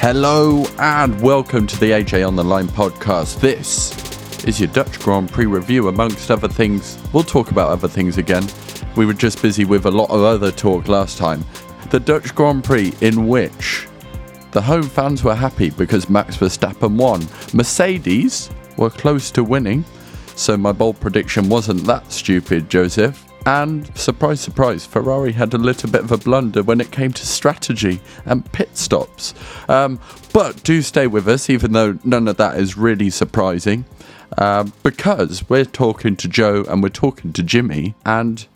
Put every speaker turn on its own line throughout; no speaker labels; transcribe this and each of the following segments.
Hello and welcome to the AJ on the Line podcast. This is your Dutch Grand Prix review, amongst other things. We'll talk about other things again. We were just busy with a lot of other talk last time. The Dutch Grand Prix, in which the home fans were happy because Max Verstappen won. Mercedes were close to winning, so my bold prediction wasn't that stupid, Joseph. And surprise, surprise, Ferrari had a little bit of a blunder when it came to strategy and pit stops. Um, but do stay with us, even though none of that is really surprising, uh, because we're talking to Joe and we're talking to Jimmy, and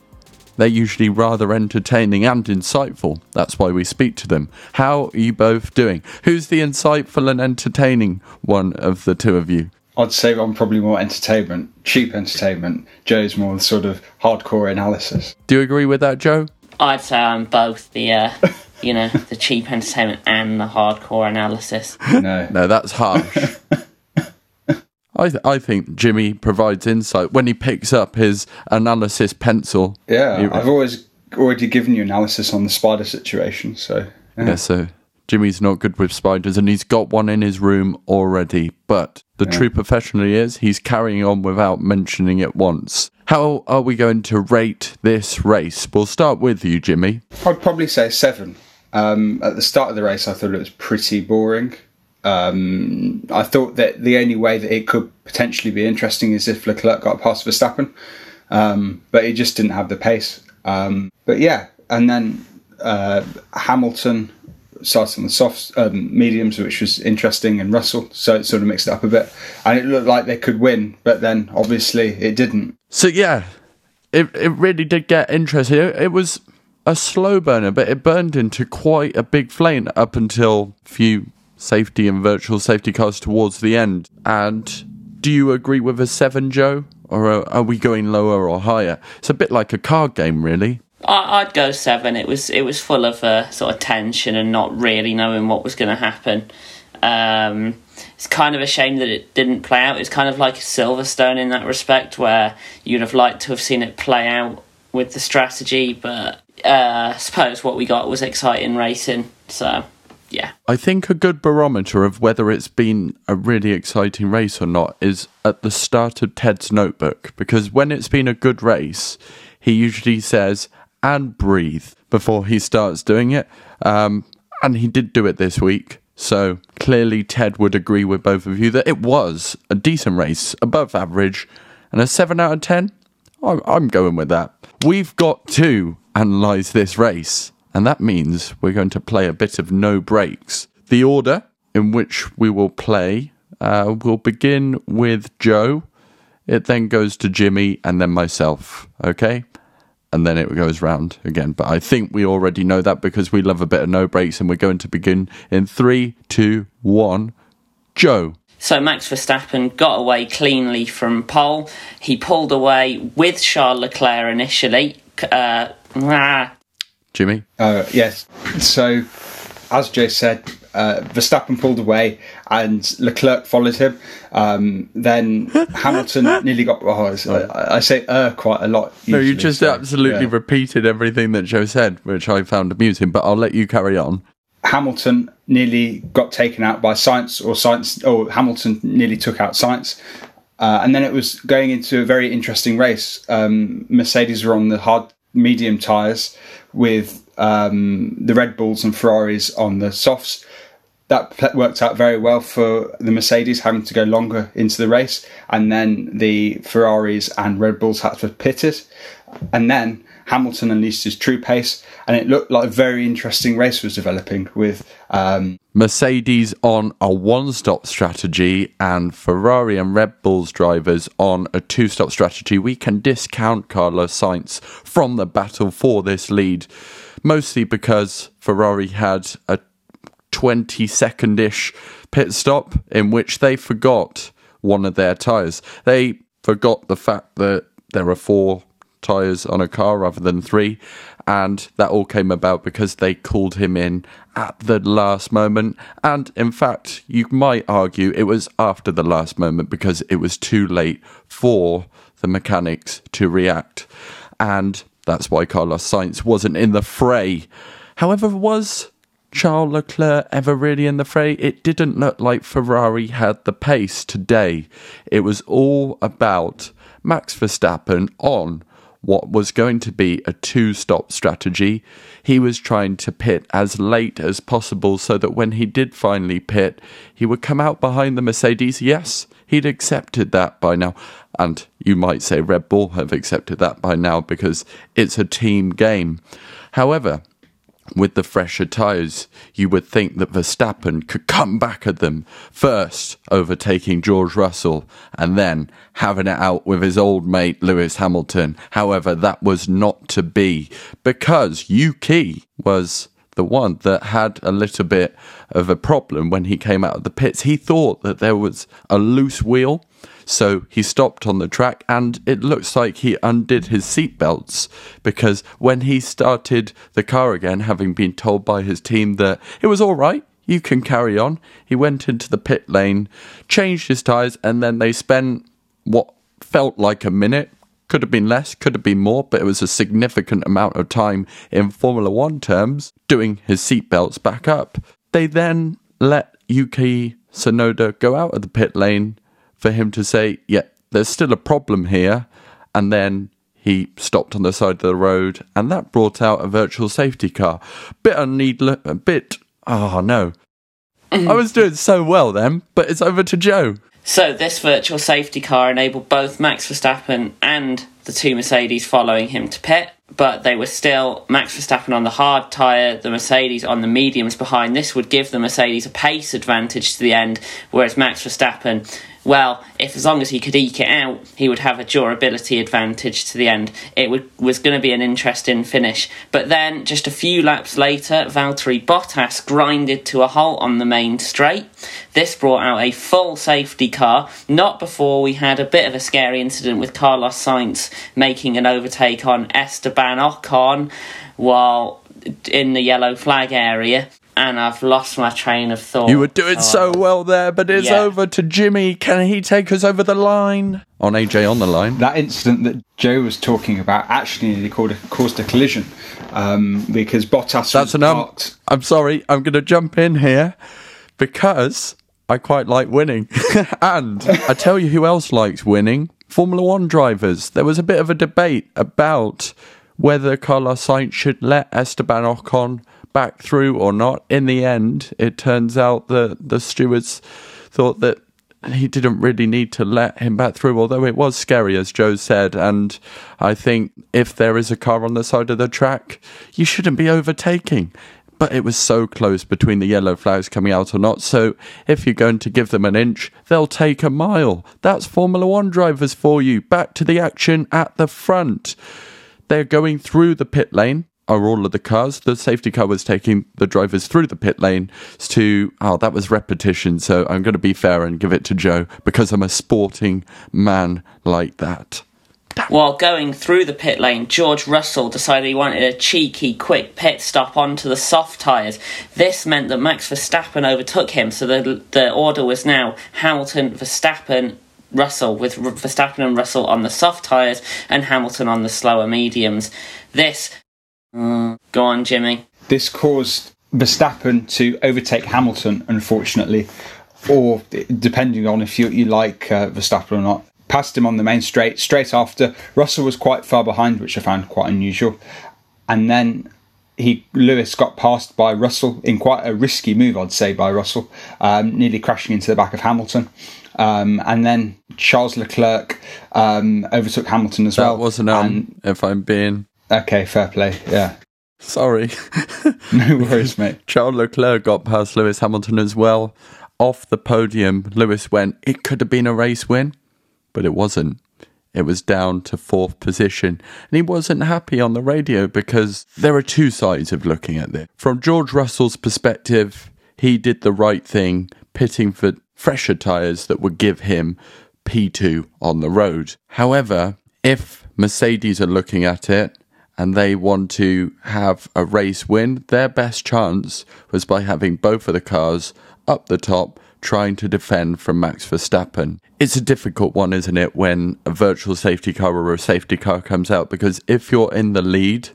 they're usually rather entertaining and insightful. That's why we speak to them. How are you both doing? Who's the insightful and entertaining one of the two of you?
I'd say I'm probably more entertainment, cheap entertainment. Joe's more sort of hardcore analysis.
Do you agree with that, Joe?
I'd say I'm both the, uh, you know, the cheap entertainment and the hardcore analysis.
No,
No, that's harsh. I, th- I think Jimmy provides insight when he picks up his analysis pencil.
yeah,
You-
I've always already given you analysis on the spider situation. So yeah.
Yeah, so Jimmy's not good with spiders, and he's got one in his room already. But the true professional he is, he's carrying on without mentioning it once. How are we going to rate this race? We'll start with you, Jimmy.
I'd probably say seven. Um, at the start of the race, I thought it was pretty boring. Um, I thought that the only way that it could potentially be interesting is if Leclerc got past Verstappen, um, but he just didn't have the pace. Um, but yeah, and then uh, Hamilton started on the soft um, mediums, which was interesting, and Russell, so it sort of mixed it up a bit, and it looked like they could win, but then obviously it didn't.
So yeah, it it really did get interesting. It, it was a slow burner, but it burned into quite a big flame up until few safety and virtual safety cars towards the end. And do you agree with a seven, Joe? Or are, are we going lower or higher? It's a bit like a card game, really.
I, I'd go seven. It was it was full of uh, sort of tension and not really knowing what was going to happen. Um, it's kind of a shame that it didn't play out. It's kind of like Silverstone in that respect, where you'd have liked to have seen it play out with the strategy, but uh, I suppose what we got was exciting racing. So yeah.
I think a good barometer of whether it's been a really exciting race or not is at the start of Ted's notebook. Because when it's been a good race, he usually says, and breathe before he starts doing it. Um, and he did do it this week. So clearly, Ted would agree with both of you that it was a decent race, above average, and a 7 out of 10. I'm, going with that. We've got to analyse this race, and that means we're going to play a bit of no breaks. The order in which we will play uh, will begin with Joe, it then goes to Jimmy, and then myself, okay? And then it goes round again. But I think we already know that because we love a bit of no breaks, and we're going to begin in three, two, one. Joe.
So Max Verstappen got away cleanly from pole. He pulled away with Charles Leclerc initially. Uh, ah,
Jimmy.
Uh, yes. So, as Joe said, uh, Verstappen pulled away and Leclerc followed him. Um, then Hamilton nearly got. Oh, I, I say "uh" quite a lot.
No, you just
so,
absolutely
yeah.
repeated everything that Joe said, which I found amusing, but I'll let you carry on.
Hamilton nearly got taken out by Sainz, or Sainz, or Hamilton nearly took out Sainz. Uh, and then it was going into a very interesting race. Um, Mercedes were on the hard medium tyres with um, the Red Bulls and Ferraris on the softs. That worked out very well for the Mercedes having to go longer into the race, and then the Ferraris and Red Bulls had to pit it. And then Hamilton unleashed his true pace, and it looked like a very interesting race was developing with um,
Mercedes on a one stop strategy and Ferrari and Red Bulls drivers on a two stop strategy. We can discount Carlos Sainz from the battle for this lead, mostly because Ferrari had a 20 second ish pit stop in which they forgot one of their tyres. They forgot the fact that there are four tyres on a car rather than three, and that all came about because they called him in at the last moment. And in fact, you might argue it was after the last moment because it was too late for the mechanics to react. And that's why Carlos Sainz wasn't in the fray. However, was Charles Leclerc ever really in the fray? It didn't look like Ferrari had the pace today. It was all about Max Verstappen on what was going to be a two stop strategy. He was trying to pit as late as possible so that when he did finally pit, he would come out behind the Mercedes. Yes, he'd accepted that by now. And you might say Red Bull have accepted that by now because it's a team game. However, with the fresher tyres, you would think that Verstappen could come back at them, first overtaking George Russell and then having it out with his old mate Lewis Hamilton. However, that was not to be because Yuki was the one that had a little bit of a problem when he came out of the pits. He thought that there was a loose wheel so he stopped on the track and it looks like he undid his seatbelts because when he started the car again, having been told by his team that it was all right, you can carry on, he went into the pit lane, changed his tyres, and then they spent what felt like a minute. Could have been less, could have been more, but it was a significant amount of time in Formula One terms doing his seatbelts back up. They then let Yuki Tsunoda go out of the pit lane for him to say, yeah, there's still a problem here. And then he stopped on the side of the road, and that brought out a virtual safety car. Bit unneedless, a bit. Oh no. I was doing so well then, but it's over to Joe.
So, this virtual safety car enabled both Max Verstappen and the two Mercedes following him to pit, but they were still Max Verstappen on the hard tyre, the Mercedes on the mediums behind. This would give the Mercedes a pace advantage to the end, whereas Max Verstappen well, if as long as he could eke it out, he would have a durability advantage to the end. It would, was going to be an interesting finish. But then, just a few laps later, Valtteri Bottas grinded to a halt on the main straight. This brought out a full safety car, not before we had a bit of a scary incident with Carlos Sainz making an overtake on Esteban Ocon while in the yellow flag area and I've lost my train of thought.
You were doing so
Oh,
well there, but it's
Yeah.
over to Jimmy. Can he take us over the line? On AJ on the line.
That incident that Joe was talking about actually nearly caused a, caused a collision um, because Bottas
That's
was
an um.
parked.
I'm sorry, I'm going to jump in here because I quite like winning. and I tell you who else likes winning Formula One drivers. There was a bit of a debate about whether Carlos Sainz should let Esteban Ocon back through or not. In the end, it turns out that the stewards thought that he didn't really need to let him back through, although it was scary, as Joe said. And I think if there is a car on the side of the track, you shouldn't be overtaking. But it was so close between the yellow flags coming out or not. So if you're going to give them an inch, they'll take a mile. That's Formula One drivers for you. Back to the action at the front. They're going through the pit lane. Are all of the cars? The safety car was taking the drivers through the pit lane to. Oh, that was repetition. So I'm going to be fair and give it to Joe because I'm a sporting man like that.
While going through the pit lane, George Russell decided he wanted a cheeky, quick pit stop onto the soft tyres. This meant that Max Verstappen overtook him, so the, the order was now Hamilton, Verstappen, Russell, with Verstappen and Russell on the soft tyres and Hamilton on the slower mediums. This. Go on, Jimmy.
This caused Verstappen to overtake Hamilton, unfortunately, or depending on if you, you like uh, Verstappen or not. Passed him on the main straight straight after. Russell was quite far behind, which I found quite unusual. And then he Lewis got passed by Russell in quite a risky move, I'd say, by Russell, um, nearly crashing into the back of Hamilton. Um, and then Charles Leclerc um, overtook Hamilton as well.
That wasn't um.
And-
if I'm being
okay, fair play. Yeah,
sorry.
no worries, mate.
Charles Leclerc got past Lewis Hamilton as well. Off the podium, Lewis went, it could have been a race win, but it wasn't. It was down to fourth position. And he wasn't happy on the radio because there are two sides of looking at this. From George Russell's perspective, he did the right thing, pitting for fresher tyres that would give him P2 on the road. However, if Mercedes are looking at it and they want to have a race win, their best chance was by having both of the cars up the top trying to defend from Max Verstappen. It's a difficult one, isn't it, when a virtual safety car or a safety car comes out because if you're in the lead,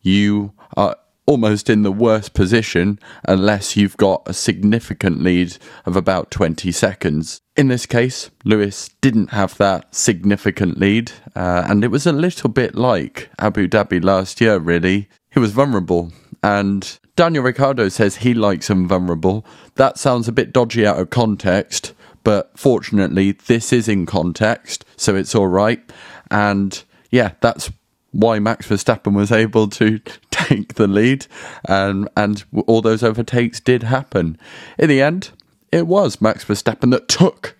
you are almost in the worst position unless you've got a significant lead of about 20 seconds. In this case, Lewis didn't have that significant lead, uh, and it was a little bit like Abu Dhabi last year, really. He was vulnerable, and Daniel Ricciardo says he likes him vulnerable. That sounds a bit dodgy out of context, but fortunately, this is in context, so it's all right. And yeah, that's why Max Verstappen was able to take the lead, and and all those overtakes did happen. In the end, it was Max Verstappen that took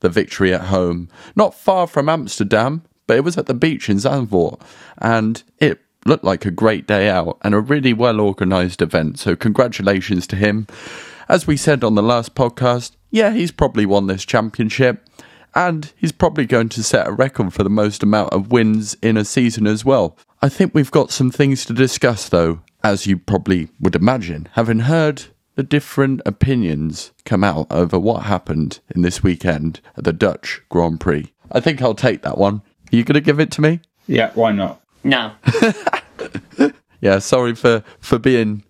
the victory at home, not far from Amsterdam, but it was at the beach in Zandvoort, and it looked like a great day out and a really well organised event. So congratulations to him. As we said on the last podcast, yeah, he's probably won this championship and he's probably going to set a record for the most amount of wins in a season as well. I think we've got some things to discuss though, as you probably would imagine, having heard the different opinions come out over what happened in this weekend at the Dutch Grand Prix. I think I'll take that one. Are you going to give it to me?
Yeah, why not?
No.
Yeah, sorry for, for being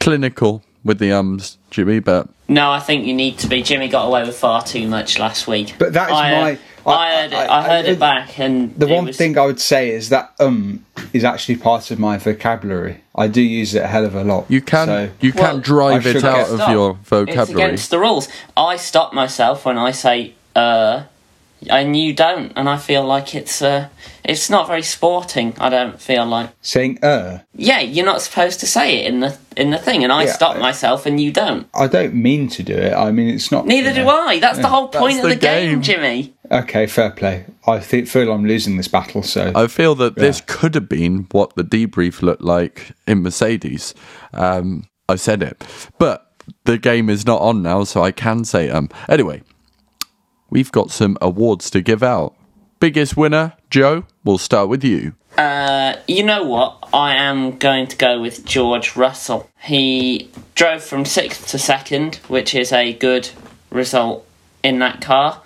clinical with the ums, Jimmy, but
No, I think you need to be. Jimmy got away with far too much last week.
But that is
I, uh,
my-
I,
I-
heard it.
I-
I, heard
I-
it back, and
The one
was-
thing I would say is that um is actually part of my vocabulary. I do use it a hell of a lot.
you can
So,
you can
Well,
drive it out
get
of your vocabulary.
It's against the rules. I stop myself when I say "uh," and you don't, and I feel like it's uh, it's not very sporting. I don't feel like.
saying uh,
Yeah, you're not supposed to say it in the in the thing, and I
Yeah,
stop
I-
myself, and you don't.
I don't mean to do it. I mean it's not.
Neither
you
do. I. That's the whole point of
the
the game,
game.
Jimmy.
Okay, fair play. I fe- feel I'm losing this battle. So
I feel that this could have been what the debrief looked like in Mercedes. Um, I said it, but the game is not on now, so I can say um. Anyway, we've got some awards to give out. Biggest winner, Joe. We'll start with you.
Uh, you know what? I am going to go with George Russell. He drove from sixth to second, which is a good result in that car.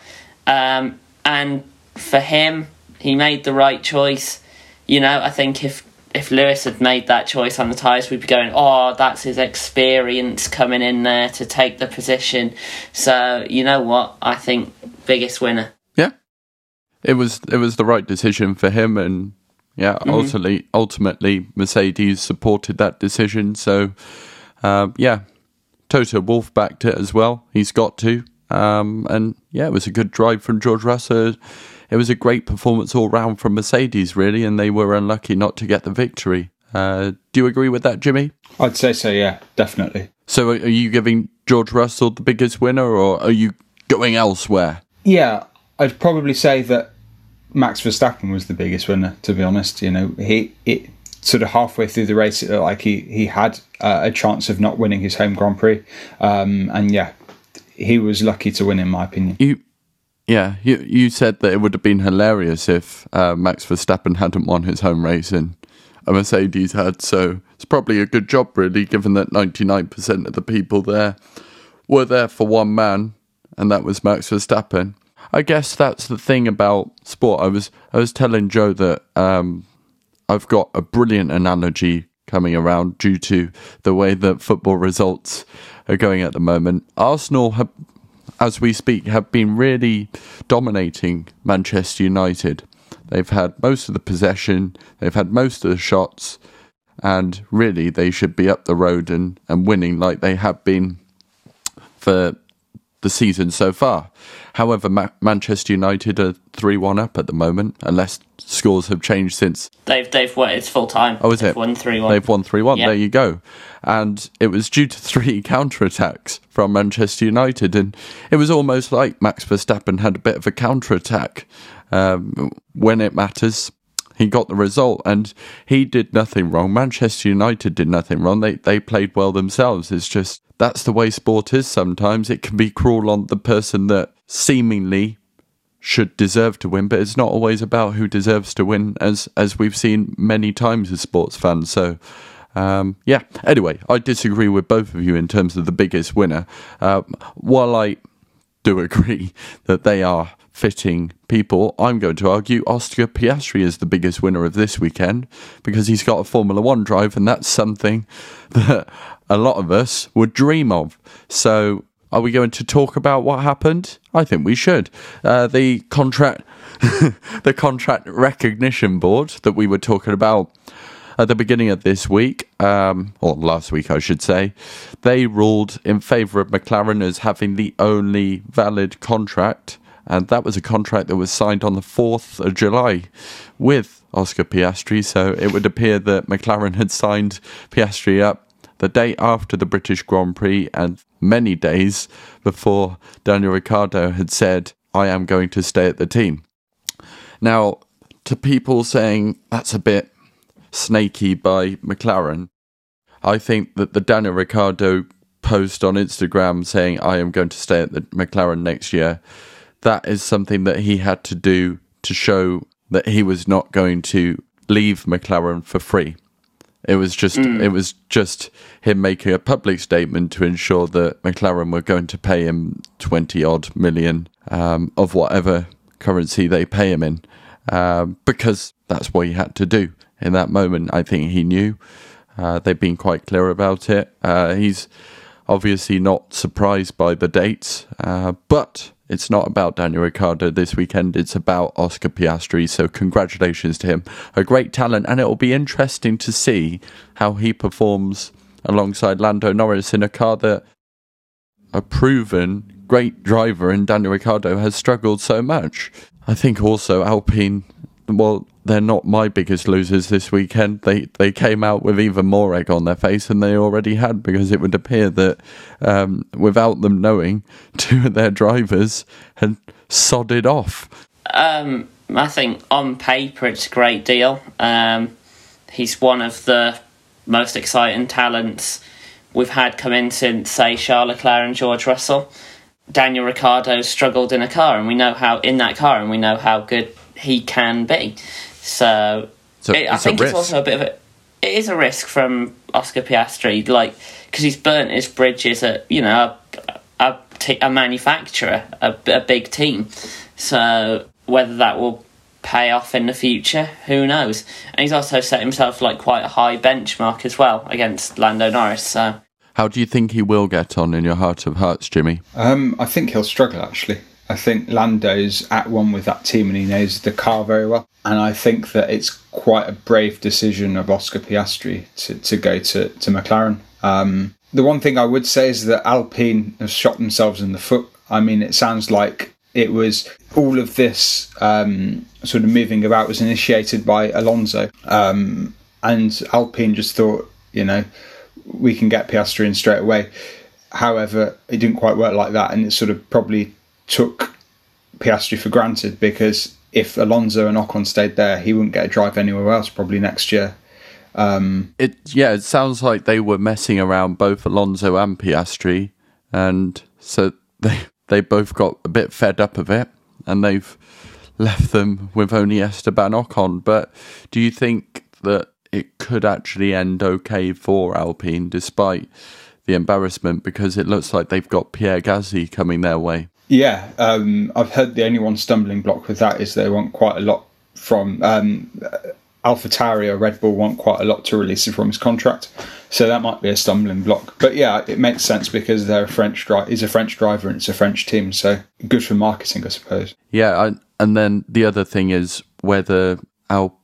Um, and for him, he made the right choice. You know, I think if if Lewis had made that choice on the tyres, we'd be going, oh, that's his experience coming in there to take the position. So, you know what? I think biggest winner.
Yeah, it was it was the right decision for him, and yeah, ultimately ultimately Mercedes supported that decision. So um, yeah, Toto Wolff backed it as well. He's got to, um, and yeah, it was a good drive from George Russell. It was a great performance all round from Mercedes, really, and they were unlucky not to get the victory. Uh, do you agree with that, Jimmy?
I'd say so. Yeah, definitely.
So, are are you giving George Russell the biggest winner, or are you going elsewhere?
Yeah, I'd probably say that Max Verstappen was the biggest winner. To be honest, you know, he it sort of halfway through the race, it looked like he he had uh, a chance of not winning his home Grand Prix, um, and yeah, he was lucky to win, in my opinion.
You, yeah, you you said that it would have been hilarious if uh, Max Verstappen hadn't won his home race and a Mercedes had. So it's probably a good job, really, given that ninety nine percent of the people there were there for one man, and that was Max Verstappen. I guess that's the thing about sport. I was I was telling Joe that um, I've got a brilliant analogy coming around due to the way that football results are going at the moment. Arsenal have, as we speak, have been really dominating Manchester United. They've had most of the possession, they've had most of the shots, and really they should be up the road and, and winning like they have been for the season so far. However, Ma- Manchester United are 3 1 up at the moment, unless scores have changed since.
They've they've won. It's full time.
Oh, is
they've
it?
Won three one.
They've won 3 1.
Yeah.
There you go. And it was due to three counter attacks from Manchester United. And it was almost like Max Verstappen had a bit of a counter attack. Um, when it matters, he got the result and he did nothing wrong. Manchester United did nothing wrong. They, they played well themselves. It's just that's the way sport is sometimes. It can be cruel on the person that seemingly should deserve to win, but it's not always about who deserves to win, as as we've seen many times as sports fans. So, um, yeah. Anyway, I disagree with both of you in terms of the biggest winner. Uh, while I do agree that they are fitting people, I'm going to argue Oscar Piastri is the biggest winner of this weekend because he's got a Formula One drive, and that's something that a lot of us would dream of. So, are we going to talk about what happened? I think we should. Uh, the contract, the contract recognition board that we were talking about at the beginning of this week, um, or last week, I should say, they ruled in favour of McLaren as having the only valid contract and that was a contract that was signed on the 4th of July with Oscar Piastri. So it would appear that McLaren had signed Piastri up the day after the British Grand Prix and many days before Daniel Ricciardo had said, I am going to stay at the team. Now, to people saying that's a bit snaky by McLaren, I think that the Daniel Ricciardo post on Instagram saying, I am going to stay at the McLaren next year that is something that he had to do to show that he was not going to leave McLaren for free. It was just mm. it was just him making a public statement to ensure that McLaren were going to pay him twenty odd million um, of whatever currency they pay him in, um, because that's what he had to do in that moment. I think he knew. Uh, they've been quite clear about it. Uh, he's obviously not surprised by the dates, uh, but it's not about Daniel Ricciardo this weekend. It's about Oscar Piastri. So congratulations to him. A great talent, and it will be interesting to see how he performs alongside Lando Norris in a car that a proven great driver in Daniel Ricciardo has struggled so much. I think also Alpine, well, they're not my biggest losers this weekend. They they came out with even more egg on their face than they already had because it would appear that um, without them knowing, two of their drivers had sodded off.
Um, I think on paper it's a great deal. Um, he's one of the most exciting talents we've had come in since, say, Charles Leclerc and George Russell. Daniel Ricciardo struggled in a car, and we know how in that car, and we know how good he can be. So, so it, I think it's also a bit of a it is a risk from Oscar Piastri, like because he's burnt his bridges at you know a, a, t- a manufacturer, a, a big team. So whether that will pay off in the future, who knows? And he's also set himself like quite a high benchmark as well against Lando Norris. So.
How do you think he will get on in your heart of hearts, Jimmy?
Um, I think he'll struggle actually. I think Lando's at one with that team and he knows the car very well. And I think that it's quite a brave decision of Oscar Piastri to, to go to, to McLaren. Um, the one thing I would say is that Alpine have shot themselves in the foot. I mean, it sounds like it was all of this um, sort of moving about was initiated by Alonso. Um, and Alpine just thought, you know, we can get Piastri in straight away. However, it didn't quite work like that, and it sort of probably took Piastri for granted because if Alonso and Ocon stayed there, he wouldn't get a drive anywhere else probably next year. Um,
it yeah, it sounds like they were messing around both Alonso and Piastri, and so they they both got a bit fed up of it, and they've left them with only Esteban Ocon. But do you think that it could actually end okay for Alpine despite the embarrassment because it looks like they've got Pierre Gasly coming their way?
Yeah, um, I've heard the only one stumbling block with that is they want quite a lot from um, AlphaTauri or Red Bull want quite a lot to release him from his contract, so that might be a stumbling block. But yeah, it makes sense because they're a French driver. He's a French driver and it's a French team, so good for marketing, I suppose.
Yeah, I, and then the other thing is whether Al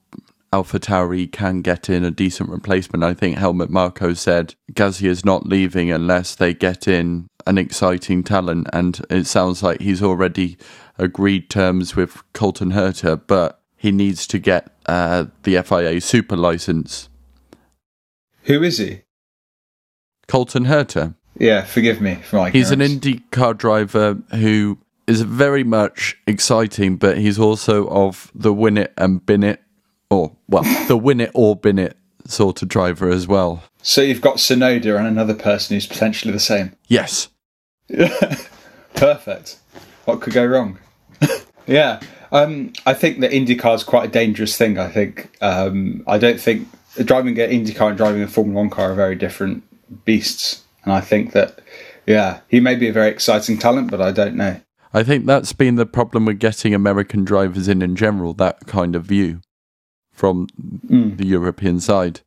AlphaTauri can get in a decent replacement. I think Helmut Marko said Gasly is not leaving unless they get in an exciting talent, and it sounds like he's already agreed terms with Colton Herta, but he needs to get uh, the FIA super license.
Who is he?
Colton Herta.
Yeah, forgive me for my.
He's an IndyCar driver who is very much exciting, but he's also of the win it and bin it, or well, the win it or bin it sort of driver as well.
So you've got Tsunoda and another person who's potentially the same.
Yes.
Perfect. What could go wrong? yeah. Um, I think that IndyCar is quite a dangerous thing. I think. Um, I don't think driving an IndyCar and driving a Formula One car are very different beasts. And I think that, yeah, he may be a very exciting talent, but I don't know.
I think that's been the problem with getting American drivers in in general, that kind of view from
Mm.
the European side.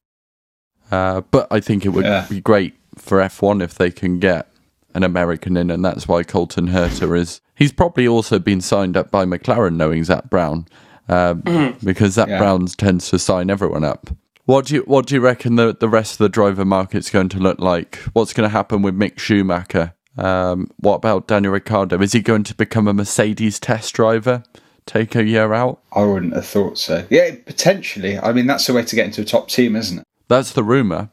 Uh, but I think it would
Yeah.
be great for F1 if they can get an American in, and that's why Colton Herta is. He's probably also been signed up by McLaren, knowing Zak Brown, um, because Zak
Yeah.
Brown tends to sign everyone up. What do you What do you reckon the the rest of the driver market's going to look like? What's going to happen with Mick Schumacher? Um, what about Daniel Ricciardo? Is he going to become a Mercedes test driver? Take a year out?
I wouldn't have thought so. Yeah, potentially. I mean, that's the way to get into a top team, isn't it?
That's the rumor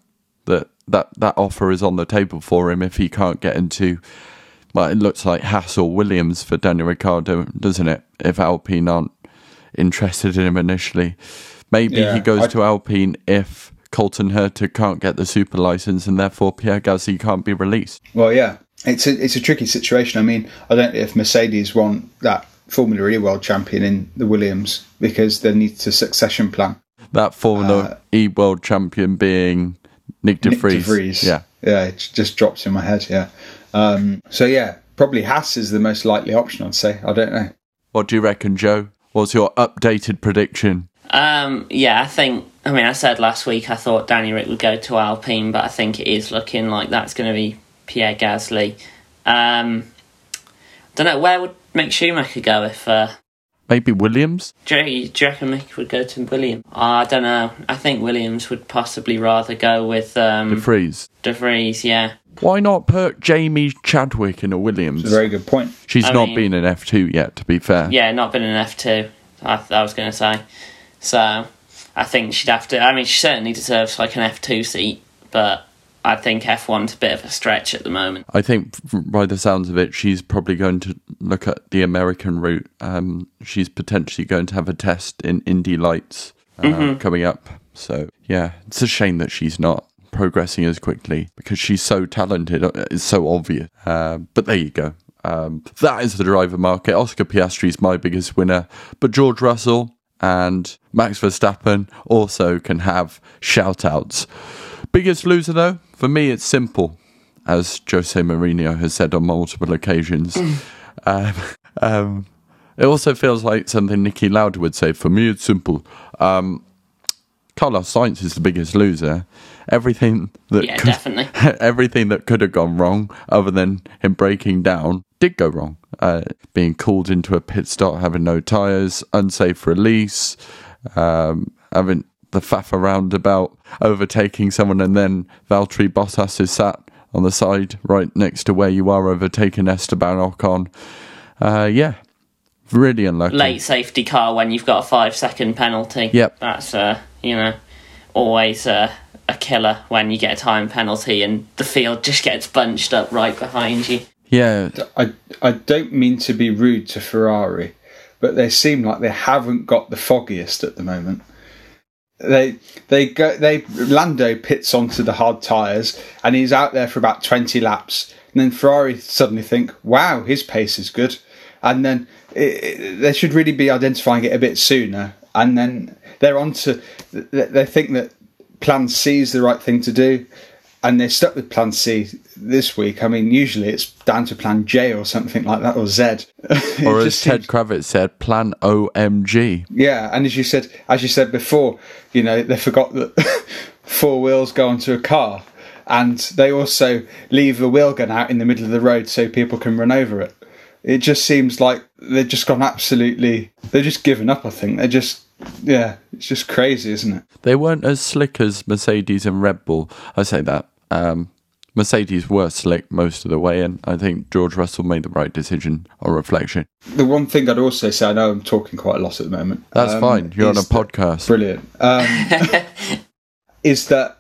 that that that offer is on the table for him if he can't get into. Well, it looks like Hassel Williams for Daniel Ricciardo, doesn't it? If Alpine aren't interested in him initially, maybe
Yeah,
he goes
I-
to Alpine if Colton Herta can't get the super license, and therefore Pierre Gasly can't be released.
Well, yeah, it's a it's a tricky situation. I mean, I don't know if Mercedes want that Formula E world champion in the Williams because they need to succession plan.
That Formula uh, E World Champion being Nick De
Uh, Nick
Vries. Yeah,
yeah, it just drops in my head. Yeah, um, so yeah, probably Haas is the most likely option. I'd say. I don't know.
what do you reckon, Joe? What's your updated prediction?
Um, yeah, I think. I mean, I said last week I thought Danny Rick would go to Alpine, but I think it is looking like that's going to be Pierre Gasly. Um, don't know where would Mick Schumacher go if. Uh,
Maybe Williams?
do, you, do you reckon Mick would go to Williams? I don't know. I think Williams would possibly rather go with
De
um,
Vries.
De Vries. Yeah,
Why not put Jamie Chadwick in a Williams?
It's a very good point.
She's
I
not
mean-
been an F2 yet, to be fair.
yeah, not been an F two. I, I was going to say. So I think she'd have to. I mean, she certainly deserves like an F two seat, but I think F one's a bit of a stretch at the moment.
I think by the sounds of it, she's probably going to look at the American route. Um, she's potentially going to have a test in Indy Lights uh, coming up. So, yeah, it's a shame that she's not progressing as quickly because she's so talented. uh, It's so obvious. Uh, but there you go. Um, that is the driver market. Oscar Piastri is my biggest winner, but George Russell and Max Verstappen also can have shout outs. Biggest loser, though, for me, it's simple, as Jose Mourinho has said on multiple occasions. um, um, it also feels like something Niki Lauda would say. For me, it's simple. Um, Carlos Sainz is the biggest loser. Everything that
Yeah,
could,
definitely.
everything that could have gone wrong, other than him breaking down, did go wrong. Uh, being called into a pit stop, having no tires, unsafe release, um, having the faff around about overtaking someone, and then Valtteri Bottas is sat on the side right next to where you are overtaking Esteban Ocon. Uh, yeah, really unlucky.
Late safety car when you've got a five second penalty.
Yep.
That's uh, you know, always uh, a killer when you get a time penalty and the field just gets bunched up right behind you.
Yeah,
I I don't mean to be rude to Ferrari, but they seem like they haven't got the foggiest at the moment. They they go they Lando pits onto the hard tires and he's out there for about twenty laps, and then Ferrari suddenly think, "Wow, his pace is good," and then it, it, they should really be identifying it a bit sooner. And then they're on to they think that Plan C is the right thing to do, and they're stuck with Plan C this week. I mean, usually it's down to Plan J or something like that, or Z.
Or as Ted
seems-
Kravitz said, Plan OMG.
yeah, and as you said, as you said before, you know they forgot that four wheels go onto a car, and they also leave a wheel gun out in the middle of the road so people can run over it. It just seems like they've just gone absolutely. They've just given up. I think they're just. Yeah, it's just crazy, isn't it?
They weren't as slick as Mercedes and Red Bull. I say that. Um, Mercedes were slick most of the way, and I think George Russell made the right decision on reflection.
The one thing I'd also say, I know I'm talking quite a lot at the moment.
That's
um,
fine. You're on a podcast.
Brilliant. Um, is that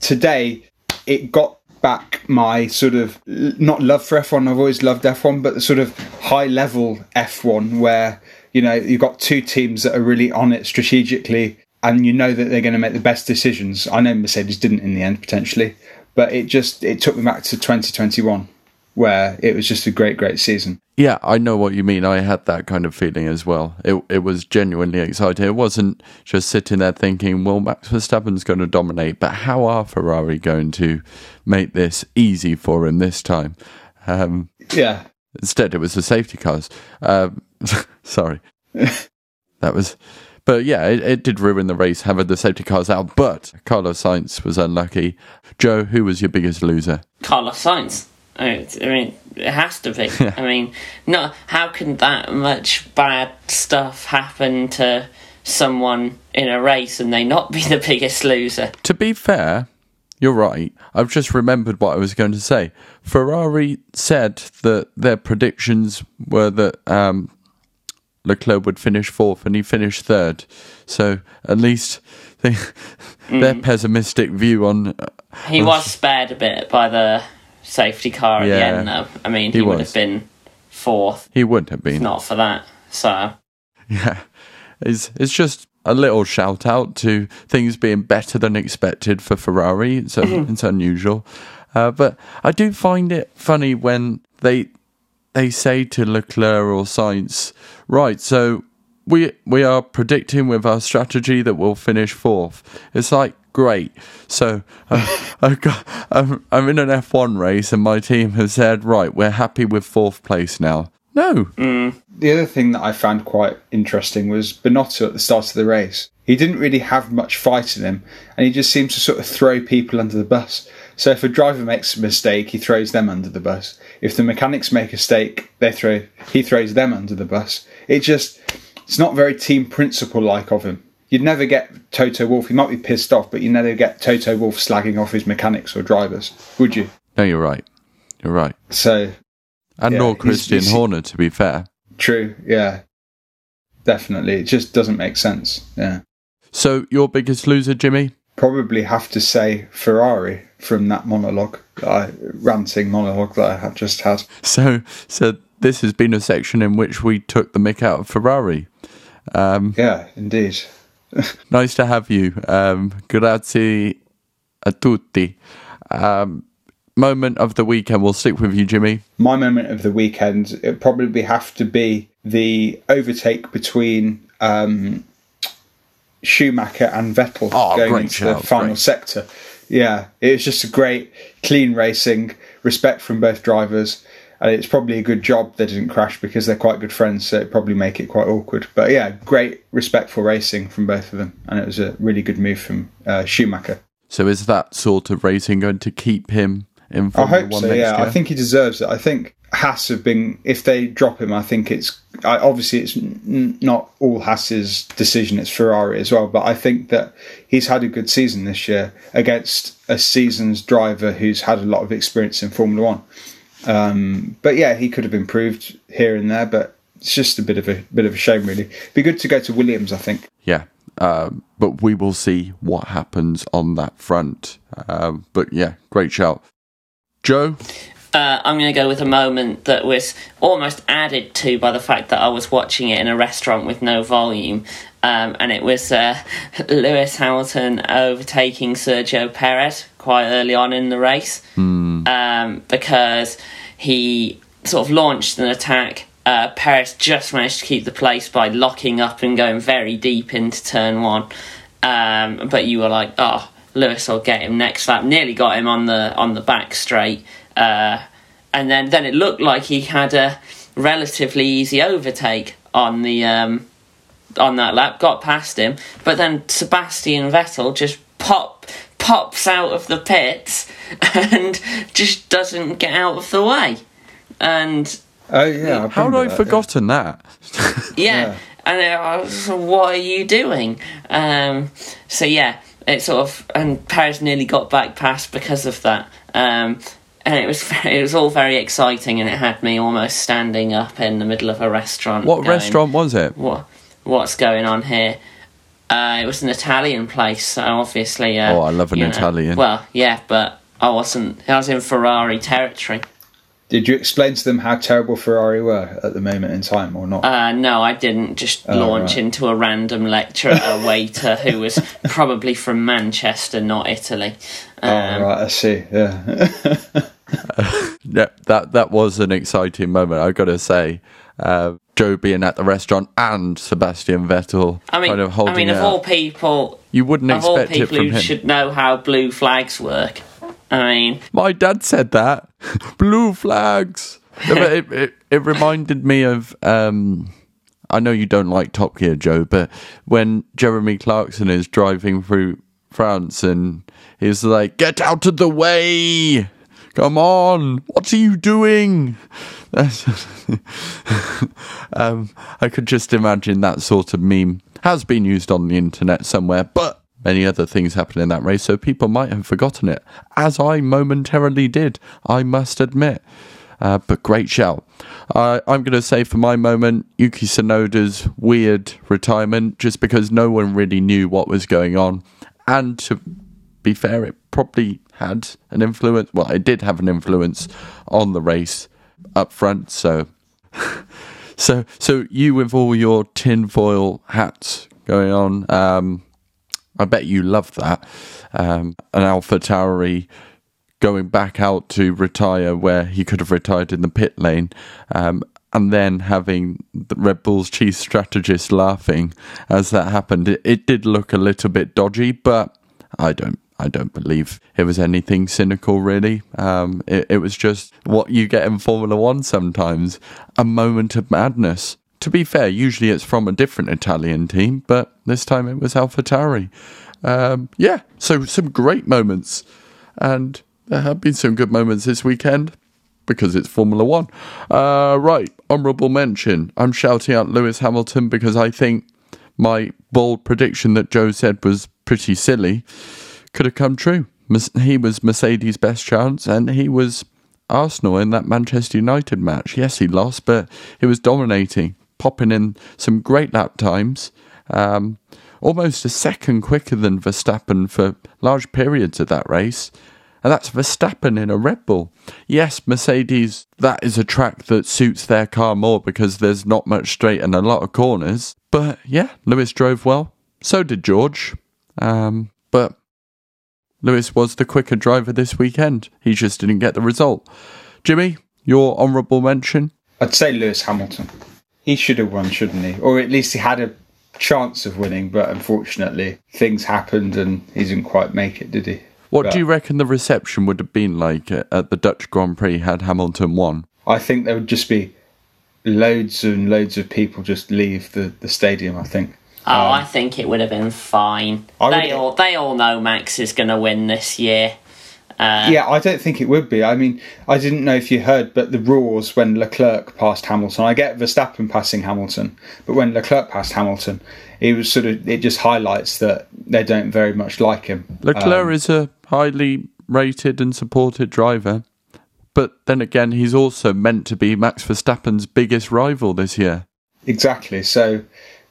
today it got back my sort of not love for F1. I've always loved F1, but the sort of high level F1 where you know you've got two teams that are really on it strategically, and you know that they're going to make the best decisions. I know Mercedes didn't in the end potentially, but it just it took me back to 2021 where it was just a great great season.
Yeah, I know what you mean. I had that kind of feeling as well. It it was genuinely exciting. It wasn't just sitting there thinking, well, Max Verstappen's going to dominate, but how are Ferrari going to make this easy for him this time? Um,
Yeah.
Instead, it was the safety cars. Um, sorry, that was. But yeah, it, it did ruin the race having the safety cars out. But Carlos Sainz was unlucky. Joe, who was your biggest loser?
Carlos Sainz. I mean, it has to be. I mean, no, how can that much bad stuff happen to someone in a race and they not be the biggest loser?
To be fair, you're right. I've just remembered what I was going to say. Ferrari said that their predictions were that um, Leclerc would finish fourth, and he finished third. So at least they, mm. their pessimistic view on uh,
He was spared a bit by the safety car at the end, though. I mean, he,
he
would have been fourth,
he wouldn't have been.
not for that. So,
Yeah, it's it's just a little shout out to things being better than expected for Ferrari. It's mm-hmm. it's unusual, uh, but I do find it funny when they they say to Leclerc or Sainz, right? So we we are predicting with our strategy that we'll finish fourth. It's like great. So uh, I've got, I'm, I'm in an F1 race and my team has said, right, we're happy with fourth place now. No,
The other thing that I found quite interesting was Binotto at the start of the race. He didn't really have much fight in him, and he just seems to sort of throw people under the bus. So if a driver makes a mistake, he throws them under the bus. If the mechanics make a mistake, they throw he throws them under the bus. It just it's not very team principle like of him. You'd never get Toto Wolff. He might be pissed off, but you never get Toto Wolff slagging off his mechanics or drivers, would you?
no, you're right. You're right.
So
And
Yeah,
nor
he's-
Christian
he's-
Horner, to be fair.
true, yeah, definitely. It just doesn't make sense. Yeah.
So, your biggest loser, Jimmy?
Probably have to say Ferrari from that monologue, that I, ranting monologue that I had just had.
So, so this has been a section in which we took the mick out of Ferrari. Um,
Yeah, indeed.
nice to have you. Um, grazie a tutti. Um, moment of the weekend. We'll stick with you, Jimmy.
My moment of the weekend, it probably have to be the overtake between um, Schumacher and Vettel
Oh,
going into
shout,
the final
great.
sector. Yeah, it was just a great, clean racing, respect from both drivers. And it's probably a good job they didn't crash because they're quite good friends, so it probably make it quite awkward. But yeah, great, respectful racing from both of them, and it was a really good move from uh, Schumacher.
So, is that sort of racing going to keep him in
I hope
One
so.
next
Yeah,
year?
I think he deserves it. I think Haas have been. If they drop him, I think it's I, obviously it's n- not all Haas's decision. It's Ferrari as well. But I think that he's had a good season this year against a seasoned driver who's had a lot of experience in Formula One. Um, but yeah, he could have improved here and there. But it's just a bit of a bit of a shame, really. Be good to go to Williams. I think.
Yeah. Um, but we will see what happens on that front. Um, but yeah, great shout. Joe?
Uh, I'm going to go with a moment that was almost added to by the fact that I was watching it in a restaurant with no volume. Um, and it was uh, Lewis Hamilton overtaking Sergio Perez quite early on in the race um, because he sort of launched an attack. Uh, Perez just managed to keep the place by locking up and going very deep into turn one. Um, but you were like, oh, Lewis will get him next lap. Nearly got him on the on the back straight. Uh, and then, then it looked like he had a relatively easy overtake on the um, on that lap. Got past him, but then Sebastian Vettel just pop pops out of the pits and just doesn't get out of the way. And
Oh yeah.
How had I
that, yeah.
forgotten that?
yeah, and I was what are you doing? Um, so yeah, it sort of and Perez nearly got back past because of that. Um, and it was it was all very exciting, and it had me almost standing up in the middle of a restaurant.
What
going,
restaurant was it?
What what's going on here? Uh, it was an Italian place, so obviously. Uh,
Oh, I love an
you know,
Italian.
Well, yeah, but I wasn't. I was in Ferrari territory.
Did you explain to them how terrible Ferrari were at the moment in time, or not?
Uh, no, I didn't just
Oh,
launch
right.
into a random lecture at a waiter who was probably from Manchester, not Italy.
oh
Um,
right, I see. Yeah.
Yeah, that that was an exciting moment. I've got to say, uh, Joe being at the restaurant and Sebastian Vettel
I mean,
kind of holding
I mean, of
up.
all people,
you wouldn't
of all
expect it
people
from
who
him.
should know how blue flags work. I mean,
My dad said that. Blue flags. It, it, it reminded me of. Um, I know you don't like Top Gear, Joe, but when Jeremy Clarkson is driving through France and he's like, "Get out of the way! Come on! What are you doing?" um, I could just imagine that sort of meme has been used on the internet somewhere, but many other things happened in that race, so people might have forgotten it, as I momentarily did. I must admit. Uh, but great shout. Uh, I'm going to say for my moment, Yuki Tsunoda's weird retirement, just because no one really knew what was going on. And to be fair, it probably had an influence. Well, it did have an influence on the race up front. So, so, so you with all your tinfoil hats going on, um, I bet you love that. Um, an Alpha Tauri going back out to retire where he could have retired in the pit lane. Um, and then having the Red Bull's chief strategist laughing as that happened, it, it did look a little bit dodgy, but I don't I don't believe it was anything cynical, really. Um, it, it, was just what you get in Formula One sometimes a moment of madness. To be fair, usually it's from a different Italian team, but this time it was AlphaTauri. Um, yeah, so some great moments. And there have been some good moments this weekend because it's Formula One. Uh, right, honourable mention. I'm shouting out Lewis Hamilton because I think my bold prediction that Joe said was pretty silly could have come true. He was Mercedes' best chance, and he was Arsenal in that Manchester United match. Yes, he lost, but he was dominating, popping in some great lap times. Um, almost a second quicker than Verstappen for large periods of that race and that's Verstappen in a Red Bull. Yes, Mercedes, that is a track that suits their car more because there's not much straight and a lot of corners. But yeah, Lewis drove well. So did George. Um, but Lewis was the quicker driver this weekend. He just didn't get the result. Jimmy, your honourable mention?
I'd say Lewis Hamilton. He should have won, shouldn't he? Or at least he had a chance of winning, but unfortunately things happened and he didn't quite make it, did he?
What but do you reckon the reception would have been like at the Dutch Grand Prix had Hamilton won?
I think there would just be loads and loads of people just leave the, the stadium. I think.
Oh, um, I think it would have been fine. I they all they all know Max is going to win this year.
Uh, yeah, I don't think it would be. I mean, I didn't know if you heard, but the rules when Leclerc passed Hamilton, I get Verstappen passing Hamilton, but when Leclerc passed Hamilton, it was sort of it just highlights that they don't very much like him.
Leclerc um, is a highly rated and supported driver. But then again, he's also meant to be Max Verstappen's biggest rival this year.
Exactly. So,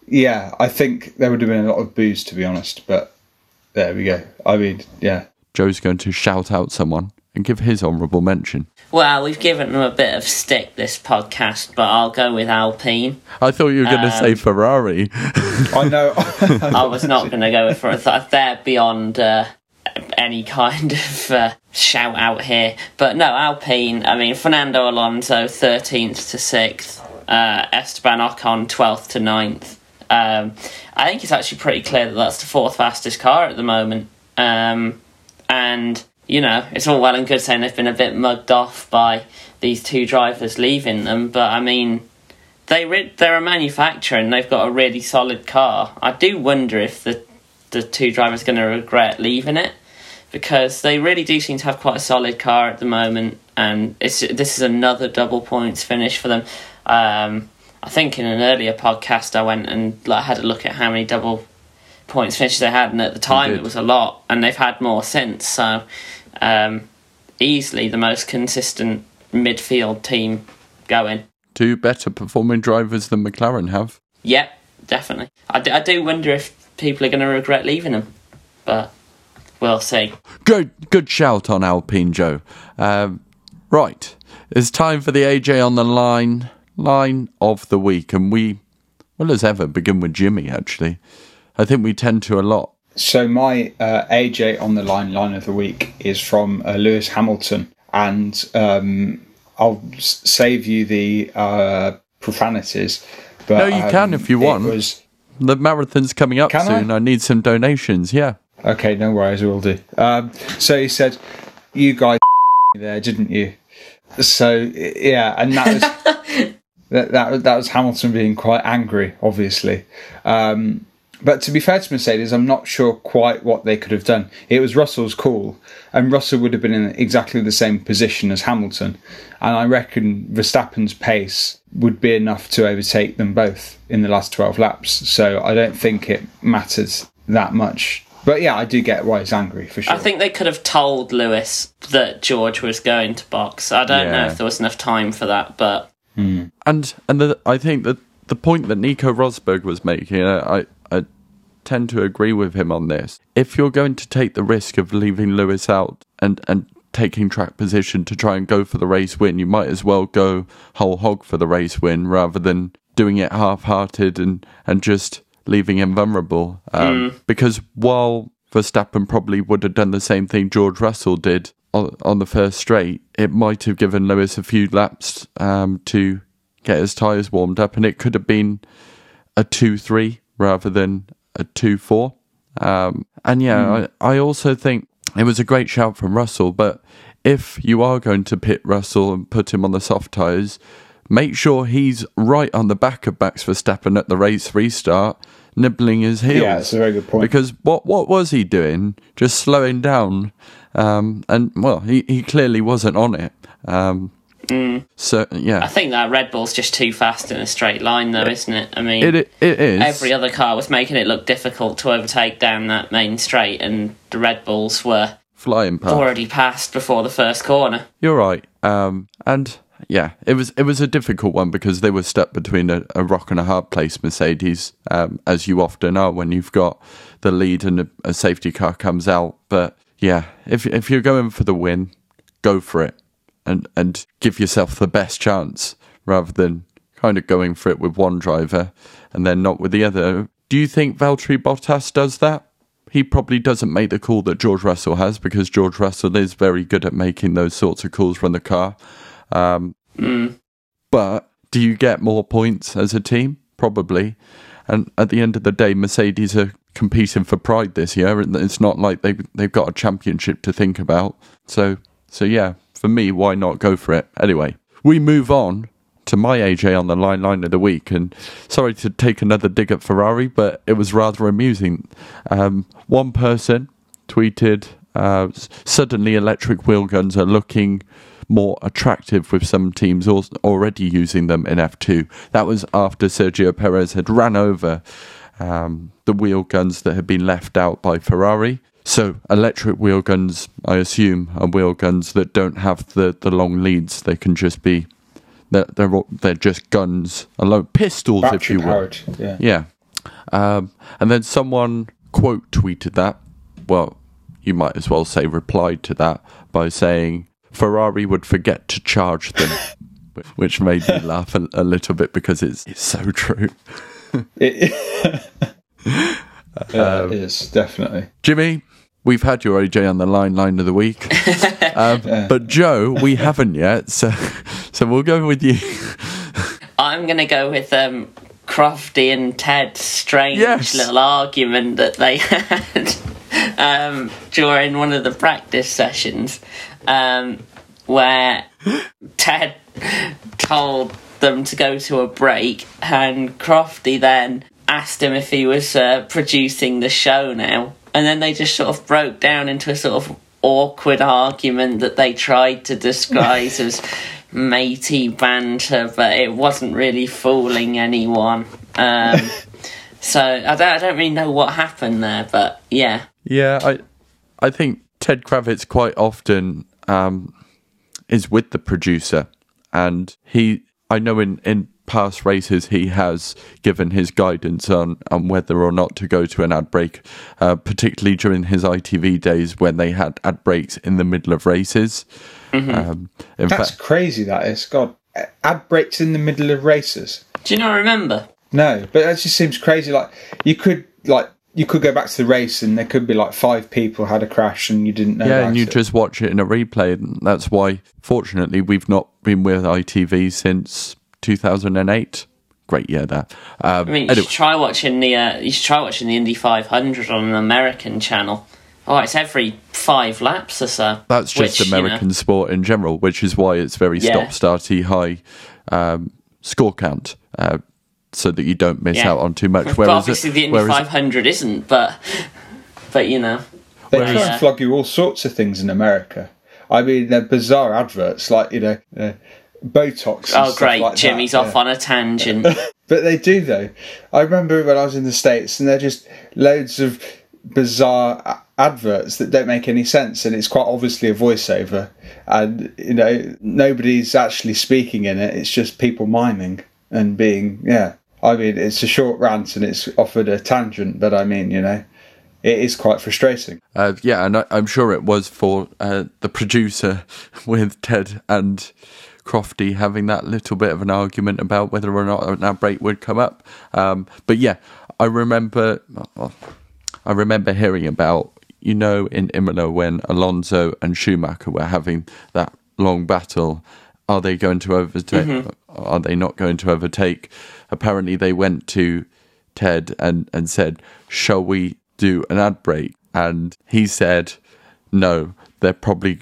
yeah, I think there would have been a lot of boos, to be honest. But there we go. I mean, yeah.
Joe's going to shout out someone and give his honourable mention.
Well, we've given them a bit of stick this podcast, but I'll go with Alpine.
I thought you were going to um, say Ferrari.
I know.
I was not going to go with Ferrari. They're beyond uh, any kind of uh, shout out here. But no, Alpine, I mean, Fernando Alonso, 13th to 6th, uh, Esteban Ocon, 12th to 9th. Um, I think it's actually pretty clear that that's the fourth fastest car at the moment. Um, and, you know, it's all well and good saying they've been a bit mugged off by these two drivers leaving them, but I mean, they re- they're a manufacturer and they've got a really solid car. I do wonder if the the two drivers are going to regret leaving it because they really do seem to have quite a solid car at the moment, and it's this is another double points finish for them. Um, I think in an earlier podcast I went and like, had a look at how many double points finishes they had, and at the time it was a lot, and they've had more since. So um, easily the most consistent midfield team going.
Two better performing drivers than McLaren have.
Yep, definitely. I do, I do wonder if people are going to regret leaving them. But we'll see.
Good, good shout on Alpine Joe. Um, right, it's time for the AJ on the line line of the week, and we, well as ever, begin with Jimmy. Actually, I think we tend to a lot.
So my uh, AJ on the line line of the week is from uh, Lewis Hamilton, and um, I'll s- save you the uh, profanities. But,
no, you um, can if you want. Was, the marathon's coming up Can soon. I? I? need some donations. Yeah.
Okay, no worries, we'll do. Um, so he said, "You guys there, didn't you? So yeah, and that was that, that that was Hamilton being quite angry, obviously. Um, but to be fair to Mercedes, I'm not sure quite what they could have done. It was Russell's call, and Russell would have been in exactly the same position as Hamilton. And I reckon Verstappen's pace would be enough to overtake them both in the last 12 laps. So I don't think it matters that much. But yeah, I do get why he's angry for sure.
I think they could have told Lewis that George was going to box. I don't know if there was enough time for that, but hmm.
And and the, I think that the point that Nico Rosberg was making, I, I tend to agree with him on this. If you're going to take the risk of leaving Lewis out and and taking track position to try and go for the race win, you might as well go whole hog for the race win rather than doing it half-hearted and and just leaving him vulnerable. Um, Because while Verstappen probably would have done the same thing George Russell did on, on the first straight, it might have given Lewis a few laps um, to get his tyres warmed up, and it could have been a 2 3 rather than a 2 4. Um, and yeah, I, I also think it was a great shout from Russell, but if you are going to pit Russell and put him on the soft tyres, make sure he's right on the back of Max Verstappen at the race restart, nibbling his heels.
yeah, it's a very good point.
Because what what was he doing? Just slowing down, um, and well, he, he clearly wasn't on it. Um, So yeah, I
think that Red Bull's just too fast in a straight line, though, isn't it? I mean,
it it is.
every other car was making it look difficult to overtake down that main straight, and the Red Bulls were
flying past.
already passed before the first corner.
You're right. Um, and yeah, it was it was a difficult one because they were stuck between a, a rock and a hard place. Mercedes, um, as you often are when you've got the lead and a, a safety car comes out. But yeah, if if you're going for the win, go for it and and give yourself the best chance rather than kind of going for it with one driver and then not with the other. Do you think Valtteri Bottas does that? He probably doesn't make the call that George Russell has because George Russell is very good at making those sorts of calls from the car. Um, But do you get more points as a team? Probably. And at the end of the day, Mercedes are competing for pride this year, and it's not like they they've got a championship to think about. So so yeah, for me, why not go for it? Anyway, we move on to my AJ on the line line of the week, and sorry to take another dig at Ferrari, but it was rather amusing. Um, one person tweeted, uh, "Suddenly, electric wheel guns are looking." more attractive with some teams al- already using them in F2. That was after Sergio Perez had ran over um, the wheel guns that had been left out by Ferrari. So electric wheel guns, I assume, are wheel guns that don't have the, the long leads. They can just be they're they're, they're just guns alone, pistols, if
Battery
you will.
Yeah.
Yeah. Um, and then someone quote tweeted that. Well, you might as well say replied to that by saying Ferrari would forget to charge them, which made me laugh a, a little bit because it's it's so true.
Yeah, it is definitely.
Jimmy, we've had your AJ on the line line of the week, um, but Joe, we haven't yet. So so we'll go with you.
I'm going to go with um, Crofty and Ted's strange
Yes.
little argument that they had um, during one of the practice sessions, um, where Ted told them to go to a break, and Crofty then asked him if he was uh, producing the show now, and then they just sort of broke down into a sort of awkward argument that they tried to disguise as matey banter, but it wasn't really fooling anyone. Um, so I don't, I don't really know what happened there, but yeah.
Yeah, I I think Ted Kravitz quite often um, is with the producer, and he I know in in past races he has given his guidance on on whether or not to go to an ad break, uh, particularly during his ITV days when they had ad breaks in the middle of races. Um, in
That's
fact,
crazy. That is. God, ad breaks in the middle of races.
Do you not remember?
No, but that just seems crazy. Like you could like you could go back to the race and there could be like five people had a crash and you didn't know.
yeah,
about
and you
it.
just watch it in a replay, and that's why, fortunately, we've not been with ITV since 2008. Great year there. Um,
I mean, you
anyway.
should try watching the uh, you should try watching the Indy 500 on an American channel. Oh, it's every five laps or so.
That's just
which, you know,
American sport in general, which is why it's very
Yeah.
stop-starty high um, score count, uh, so that you don't miss
Yeah.
out on too much.
but
Whereas,
obviously the Indy
whereas
500 isn't. But but you know,
They
Whereas-
try and flog you all sorts of things in America. I mean, they're bizarre adverts, like you know, uh, Botox. And
oh
stuff
great,
like
Jimmy's
that,
off
yeah.
on a tangent.
But they do though. I remember when I was in the states, and they're just loads of bizarre adverts that don't make any sense, and it's quite obviously a voiceover, and you know nobody's actually speaking in it. It's just people miming and being yeah. I mean, it's a short rant and it's offered a tangent, but I mean, you know, it is quite frustrating.
Uh, yeah, and I, I'm sure it was for uh, the producer with Ted and Crofty having that little bit of an argument about whether or not an outbreak would come up. Um, but yeah, I remember, I remember hearing about you know in Imola when Alonso and Schumacher were having that long battle. Are they going to overtake? Are they not going to overtake? Apparently, they went to Ted and, and said, Shall we do an ad break? And he said, No, they're probably,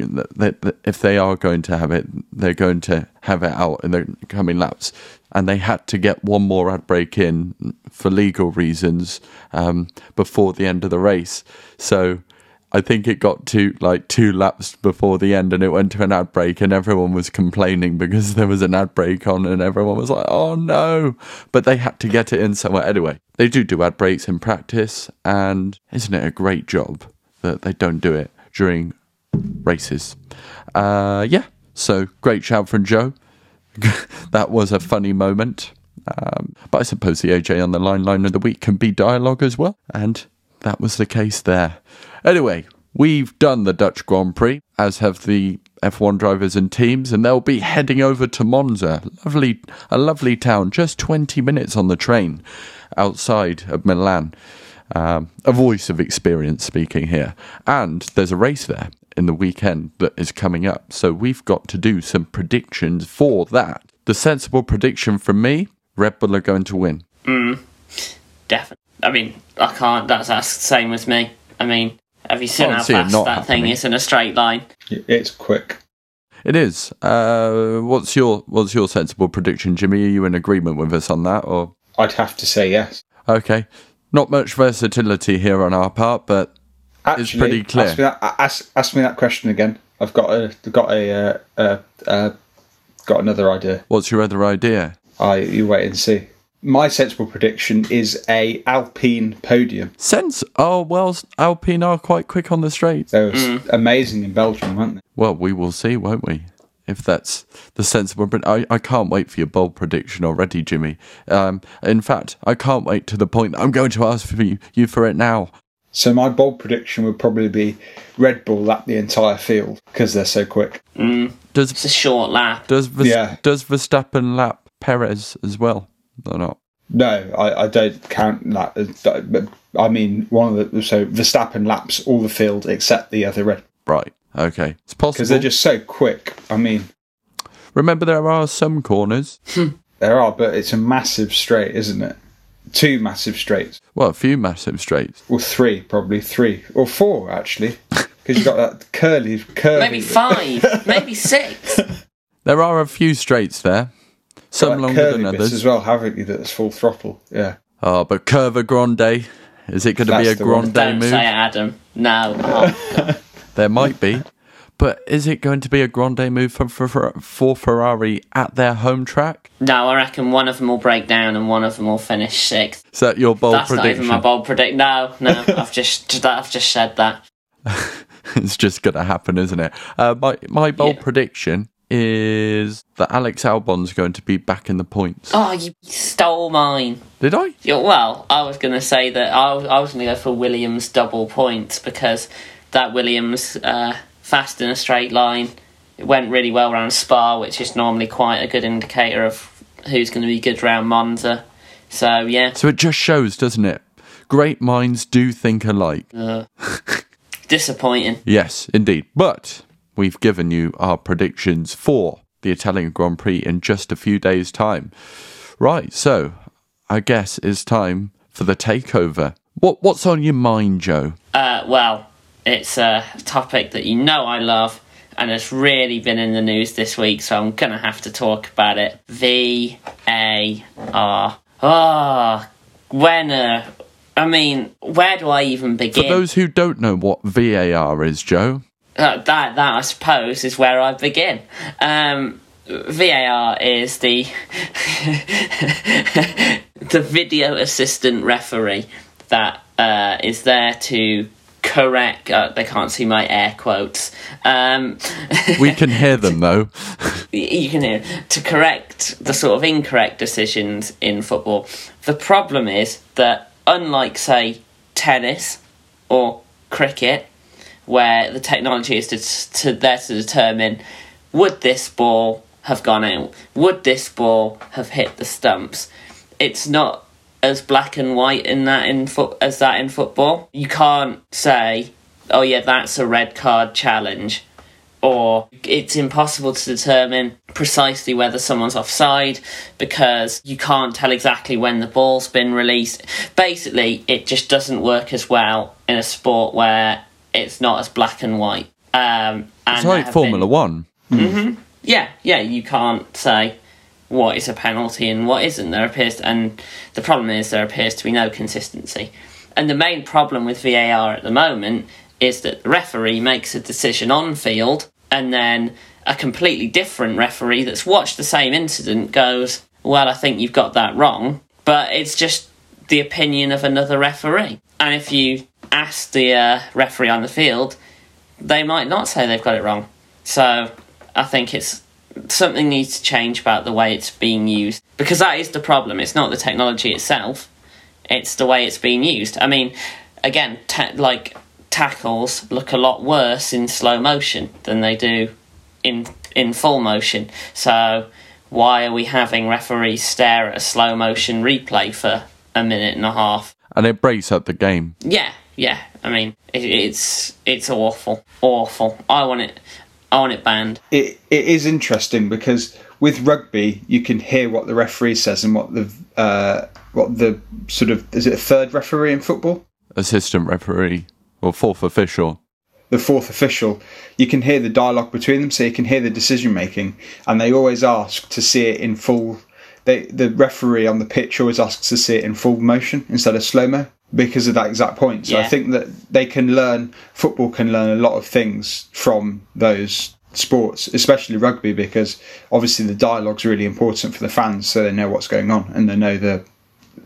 if they are going to have it, they're going to have it out in the coming laps. And they had to get one more ad break in for legal reasons um, before the end of the race. So I think it got to like two laps before the end and it went to an ad break and everyone was complaining because there was an ad break on and everyone was like, oh no. But they had to get it in somewhere. Anyway, they do do ad breaks in practice and isn't it a great job that they don't do it during races? Uh, yeah, so great shout from Joe. that was a funny moment. Um, but I suppose the AJ on the line line of the week can be dialogue as well. And that was the case there. Anyway, we've done the Dutch Grand Prix, as have the F1 drivers and teams, and they'll be heading over to Monza, lovely, a lovely town, just 20 minutes on the train outside of Milan. Um, a voice of experience speaking here. And there's a race there in the weekend that is coming up. So we've got to do some predictions for that. The sensible prediction from me Red Bull are going to win.
Mm, Definitely. I mean, I can't. That's that's the same as me. I mean, have you seen
Can't
how
see
fast
not
that thing is in a straight line?
It's quick.
It is. Uh, what's your what's your sensible prediction, Jimmy? Are you in agreement with us on that, or
I'd have to say yes.
okay? Not much versatility here on our part, but
Actually,
pretty clear.
Ask me that, ask, ask me that question again. I've got a got a uh, uh, uh, got another idea.
what's your other idea?
I you wait and see. My sensible prediction is a Alpine podium.
Sense. Oh well, Alpine are quite quick on the straight.
They was
Mm.
amazing in Belgium, weren't they?
Well, we will see, won't we? If that's the sensible, but I, I can't wait for your bold prediction already, Jimmy. Um, in fact, I can't wait to the point that I'm going to ask for you, you for it now.
So my bold prediction would probably be Red Bull lap the entire field because they're so quick. Mm.
Does
It's a short lap.
does Vers-
Yeah.
does Verstappen lap Perez as well or not?
No, I, I don't count that. But I mean, one of the so Verstappen laps all the field except the other Red
Right. Okay. It's possible.
because they're just so quick. I mean,
Remember, there are some corners.
there are, but it's a massive straight, isn't it? Two massive straights,
Well, a few massive straights.
or three, probably three or four actually, because you've got that curly, curly.
Maybe five. maybe six.
There are a few straights there. Some longer
curly
than
bits
others.
as well, haven't you? That's full throttle. Yeah.
Oh, but Curva Grande. Is it going to be a
That's the one.
Grande
Don't
move?
say it, Adam. No. Oh,
There might be. But is it going to be a Grande move for, for, for, Ferrari at their home track?
no, I reckon one of them will break down and one of them will finish sixth.
Is that your bold prediction.
That's not even my bold predict. No, no. I've just I've just said that.
it's just going to happen, isn't it? Uh, my my bold
Yeah.
prediction is that Alex Albon's going to be back in the points.
Oh, you stole mine.
Did I?
Yeah, well, I was going to say that I was, I was going to go for Williams double points because that Williams uh, fast in a straight line. It went really well around Spa, which is normally quite a good indicator of who's going to be good around Monza. So yeah,
So it just shows, doesn't it? Great minds do think alike.
uh, disappointing.
Yes, indeed. But we've given you our predictions for the Italian Grand Prix in just a few days' time. Right, so I guess it's time for the takeover. What what's on your mind, Joe?
Uh, well, it's a topic that you know I love and it's really been in the news this week, so I'm gonna have to talk about it. V A R. Ah, when uh, I mean, where do I even begin?
For those who don't know what VAR is, Joe,
uh, that that I suppose is where I begin. Um, VAR is the the video assistant referee that uh, is there to correct. Uh, they can't see my air quotes. Um,
we can hear them though.
you can hear to correct the sort of incorrect decisions in football. The problem is that unlike say tennis or cricket, where the technology is to, to there to determine would this ball have gone out, would this ball have hit the stumps. It's not as black and white in that in foot as that in football. You can't say, "Oh yeah, that's a red card challenge," or it's impossible to determine precisely whether someone's offside because you can't tell exactly when the ball's been released. Basically, it just doesn't work as well in a sport where it's not as black and white. Um, and
it's like Formula
been,
One.
Mm-hmm, yeah, yeah, you can't say what is a penalty and what isn't. There appears, to, and the problem is there appears to be no consistency. And the main problem with VAR at the moment is that the referee makes a decision on field, and then a completely different referee that's watched the same incident goes, "Well, I think you've got that wrong," but it's just the opinion of another referee. And if you ask the uh, referee on the field, they might not say they've got it wrong. So I think it's something needs to change about the way it's being used because that is the problem. It's not the technology itself; it's the way it's being used. I mean, again, ta- like tackles look a lot worse in slow motion than they do in in full motion. So why are we having referees stare at a slow motion replay for a minute and a half?
And it breaks up the game.
Yeah, yeah. I mean, it, it's it's awful, awful. I want it. I want it banned.
It it is interesting because with rugby, you can hear what the referee says and what the uh, what the sort of is it a third referee in football?
Assistant referee or fourth official.
The fourth official, you can hear the dialogue between them, so you can hear the decision making, and they always ask to see it in full. They, the referee on the pitch always asks to see it in full motion instead of slow mo because of that exact point. So
Yeah.
I think that they can learn football can learn a lot of things from those sports, especially rugby, because obviously the dialogue's really important for the fans, so they know what's going on and they know the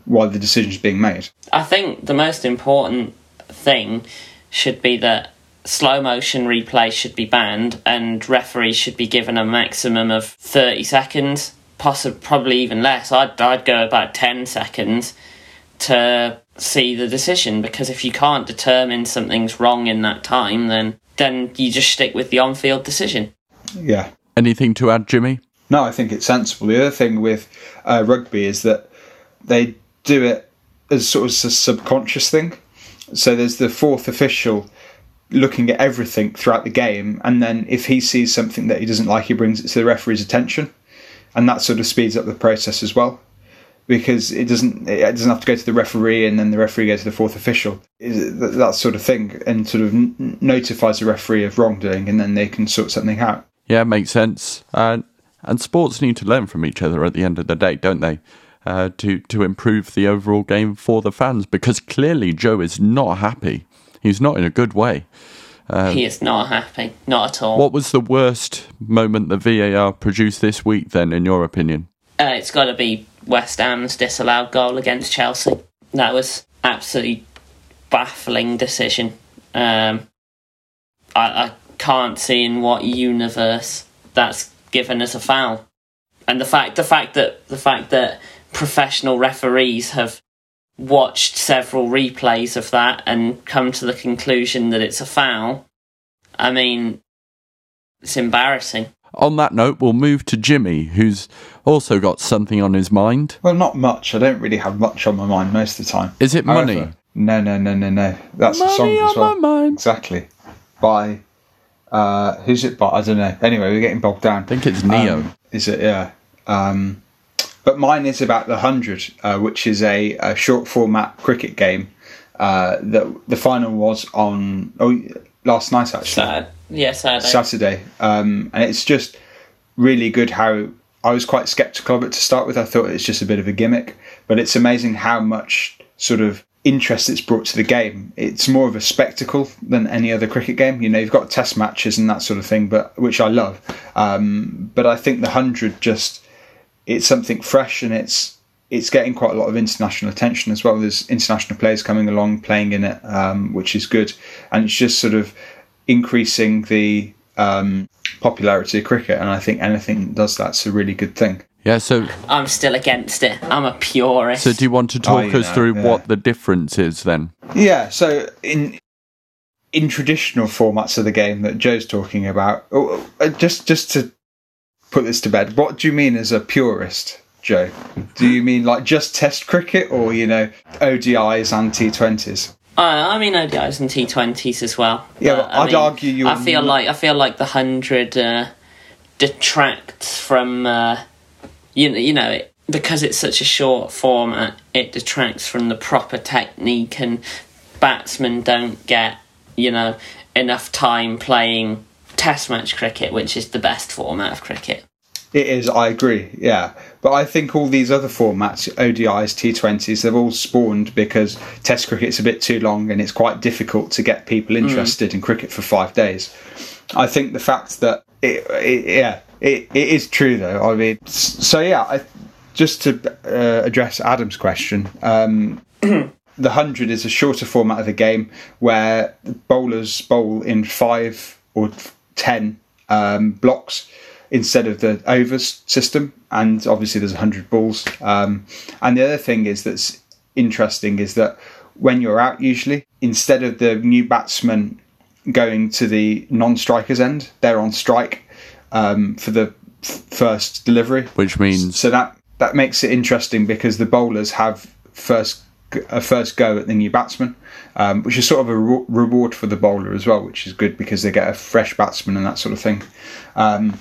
why the decision's being made.
I think the most important thing should be that slow motion replay should be banned and referees should be given a maximum of 30 seconds, possibly probably even less. I'd, I'd go about 10 seconds to see the decision because if you can't determine something's wrong in that time, then then you just stick with the on-field decision.
Yeah.
Anything to add, Jimmy?
No, I think it's sensible. The other thing with uh, rugby is that they do it as sort of a subconscious thing. So there's the fourth official looking at everything throughout the game, and then if he sees something that he doesn't like, he brings it to the referee's attention, and that sort of speeds up the process as well. Because it doesn't, it doesn't have to go to the referee and then the referee goes to the fourth official. Is that that sort of thing, and sort of n- notifies the referee of wrongdoing, and then they can sort something out.
Yeah, makes sense. And and sports need to learn from each other at the end of the day, don't they? Uh, to to improve the overall game for the fans, because clearly Joe is not happy. He's not in a good way.
he is not happy, not at all.
What was the worst moment the VAR produced this week, then, in your opinion?
Uh, it's got to be West Ham's disallowed goal against Chelsea. That was absolutely baffling decision. Um, I, I can't see in what universe that's given as a foul, and the fact the fact that the fact that professional referees have watched several replays of that and come to the conclusion that it's a foul. I mean, it's embarrassing.
On that note, we'll move to Jimmy, who's also got something on his mind.
Well, not much. I don't really have much on my mind most of the time.
Is it money?
No, no, no, no, no. That's the
Money
song as well.
my mind.
Exactly. By uh, who's it by? I don't know. Anyway, we're getting bogged down.
I think it's Neo.
Um, is it? Yeah. Um, but mine is about the hundred, uh, which is a, a short format cricket game. Uh, that the final was on. Oh, last night actually.
Sad. Yeah, Saturday.
Saturday, um, and it's just really good how I was quite skeptical of it to start with. I thought it's just a bit of a gimmick, but it's amazing how much sort of interest it's brought to the game. It's more of a spectacle than any other cricket game. You know, you've got test matches and that sort of thing, but which I love. Um, but I think the hundred just it's something fresh and it's it's getting quite a lot of international attention as well. There's international players coming along playing in it, um, which is good, and it's just sort of increasing the um, popularity of cricket. And I think anything that does that's a really good thing.
Yeah, so
I'm still against it. I'm a purist.
so do you want to talk
you
us
know,
through
yeah.
what the difference is then?
Yeah, so in in traditional formats of the game that Joe's talking about, oh, uh, just just to put this to bed, what do you mean as a purist, Joe? Do you mean like just Test cricket, or you know ODIs and T20s?
Uh, I mean ODIs and T20s as well.
Yeah,
But,
but I'd argue you're
I feel like I feel like the hundred uh, detracts from uh, you know you know it, because it's such a short format. It detracts from the proper technique, and batsmen don't get you know enough time playing Test match cricket, which is the best format of cricket.
It is, I agree, yeah. But I think all these other formats, ODIs, T20s, they've all spawned because Test cricket's a bit too long and it's quite difficult to get people interested in cricket for five days. I think the fact that it, it yeah, it, it is true though. I mean, so yeah, I, just to uh, address Adam's question, um, the hundred is a shorter format of the game where bowlers bowl in five or ten um, blocks instead of the overs system, and obviously there's hundred balls. Um, and the other thing is that's interesting is that when you're out, usually instead of the new batsman going to the non-strikers end, they're on strike um, for the f- first delivery.
Which means
So that that makes it interesting because the bowlers have first a first go at the new batsman, um, which is sort of a re- reward for the bowler as well, which is good because they get a fresh batsman and that sort of thing. Um,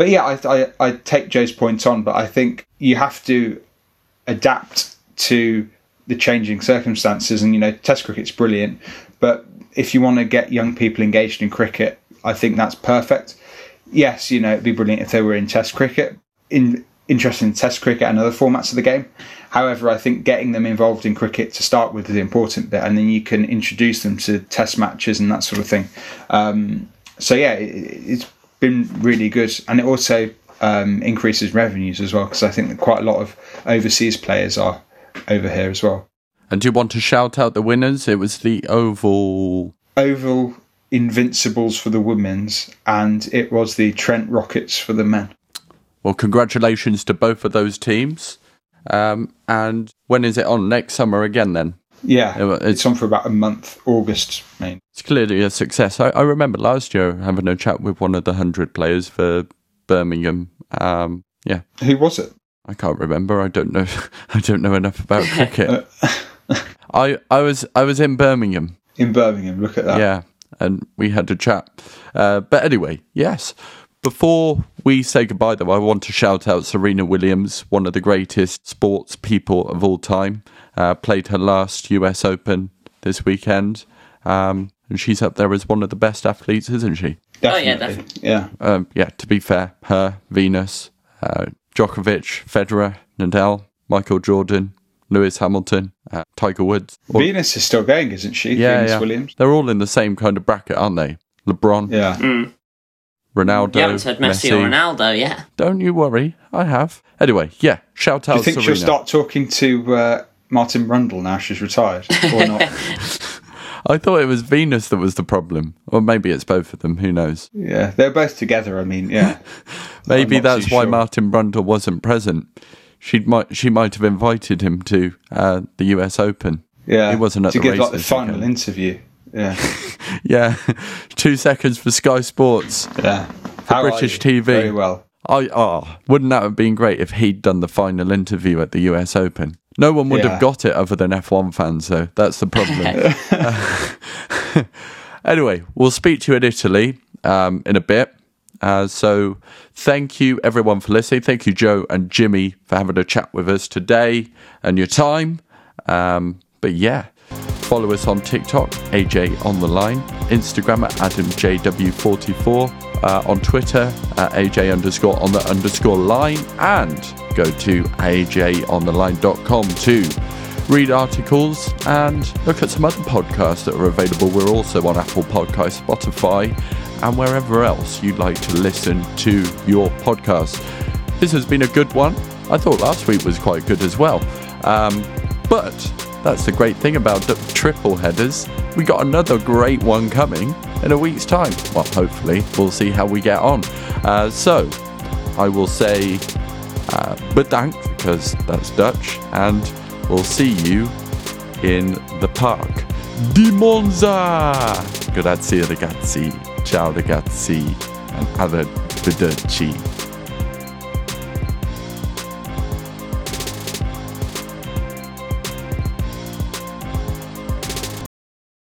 but yeah, I, I I take Joe's point on, but I think you have to adapt to the changing circumstances. And you know, Test cricket's brilliant, but if you want to get young people engaged in cricket, I think that's perfect. Yes, you know, it'd be brilliant if they were in Test cricket, in interested in Test cricket and other formats of the game. However, I think getting them involved in cricket to start with is the important bit, and then you can introduce them to Test matches and that sort of thing. Um, so yeah, it, it's been really good, and it also um, increases revenues as well because I think that quite a lot of overseas players are over here as well.
and do you want to shout out the winners? It was the Oval
Oval Invincibles for the women's, and it was the Trent Rockets for the men.
Well, congratulations to both of those teams. Um, and when is it on? Next summer again, then?
Yeah,
Yeah, well, it's-
it's on for about a month, August, Main.
It's clearly a success. I, I remember last year having a chat with one of the 100 players for Birmingham. Um, yeah,
Who was it?
I can't remember. I don't know. I don't know enough about cricket. I, I was I was in Birmingham.
In Birmingham. Look at that.
Yeah, and we had a chat. Uh, but anyway, yes. Before we say goodbye, though, I want to shout out Serena Williams, one of the greatest sports people of all time. Uh, played her last US Open this weekend, um, and she's up there as one of the best athletes, isn't she?
Oh, yeah,
Definitely. yeah.
Um, yeah, to be fair, her, Venus, uh, Djokovic, Federer, Nadal, Michael Jordan, Lewis Hamilton, uh, Tiger Woods. All-
Venus is still going, isn't she?
yeah,
Venus
yeah.
Williams.
They're all in the same kind of bracket, aren't they? LeBron,
Yeah.
Ronaldo,
You haven't said Messi, or Ronaldo yet.
Don't you worry, I have. Anyway, yeah, shout out
Do you think
Serena.
she'll start talking to uh, Martin Brundle now she's retired, or not?
I thought it was Venus that was the problem, or maybe it's both of them. Who knows?
yeah, they're both together. I mean, yeah.
Maybe that's why
sure.
Martin Brundle wasn't present. She might she might have invited him to uh, the U.S. Open.
Yeah,
He wasn't at
to
the
give like the final
weekend.
interview. Yeah,
Yeah, two seconds for Sky Sports.
yeah. How are
British? TV.
Very well.
I oh, wouldn't that have been great if he'd done the final interview at the U.S. Open? No one would
Yeah.
have got it other than F1 fans, so that's the problem. anyway, we'll speak to you in Italy um, in a bit. Uh, so, thank you everyone for listening. Thank you, Joe and Jimmy, for having a chat with us today and your time. Um, but yeah, follow us on TikTok, AJ on the line, Instagram at AdamJW44, uh, on Twitter at AJ underscore on the underscore line, and go to AJontheline.com to read articles and look at some other podcasts that are available. We're also on Apple Podcasts, Spotify, and wherever else you'd like to listen to your podcast. This has been a good one. I thought last week was quite good as well. Um, but that's the great thing about triple headers. We got another great one coming in a week's time. Well, hopefully, we'll see how we get on. Uh, so, I will say uh, bedankt, because that's Dutch, and we'll see you in the park. Di Monza! Grazie ragazzi, ciao ragazzi, and arrivederci.